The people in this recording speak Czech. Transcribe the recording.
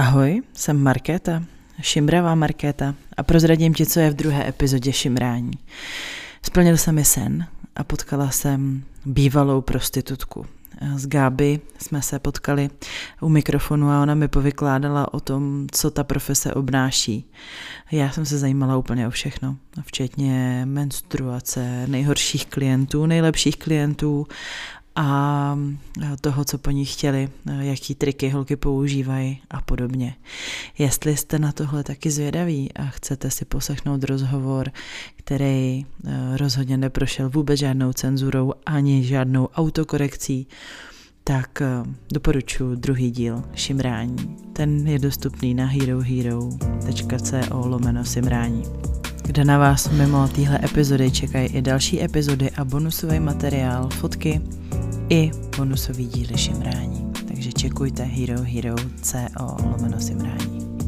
Ahoj, jsem Markéta, šimravá Markéta a prozradím ti, co je v druhé epizodě šimrání. Splnil se mi sen a potkala jsem bývalou prostitutku. S Gáby jsme se potkali u mikrofonu a ona mi povykládala o tom, co ta profese obnáší. Já jsem se zajímala úplně o všechno, včetně menstruace, nejhorších klientů, nejlepších klientů a toho, co po ní chtěli, jaký triky holky používají a podobně. Jestli jste na tohle taky zvědaví a chcete si poslechnout rozhovor, který eh, rozhodně neprošel vůbec žádnou cenzurou ani žádnou autokorekcí, tak eh, doporučuji druhý díl Šimrání. Ten je dostupný na herohero.co lomeno Simrání kde na vás mimo téhle epizody čekají i další epizody a bonusový materiál, fotky i bonusový díly Šimrání. Takže čekujte Hero Hero CO lomeno Simrání.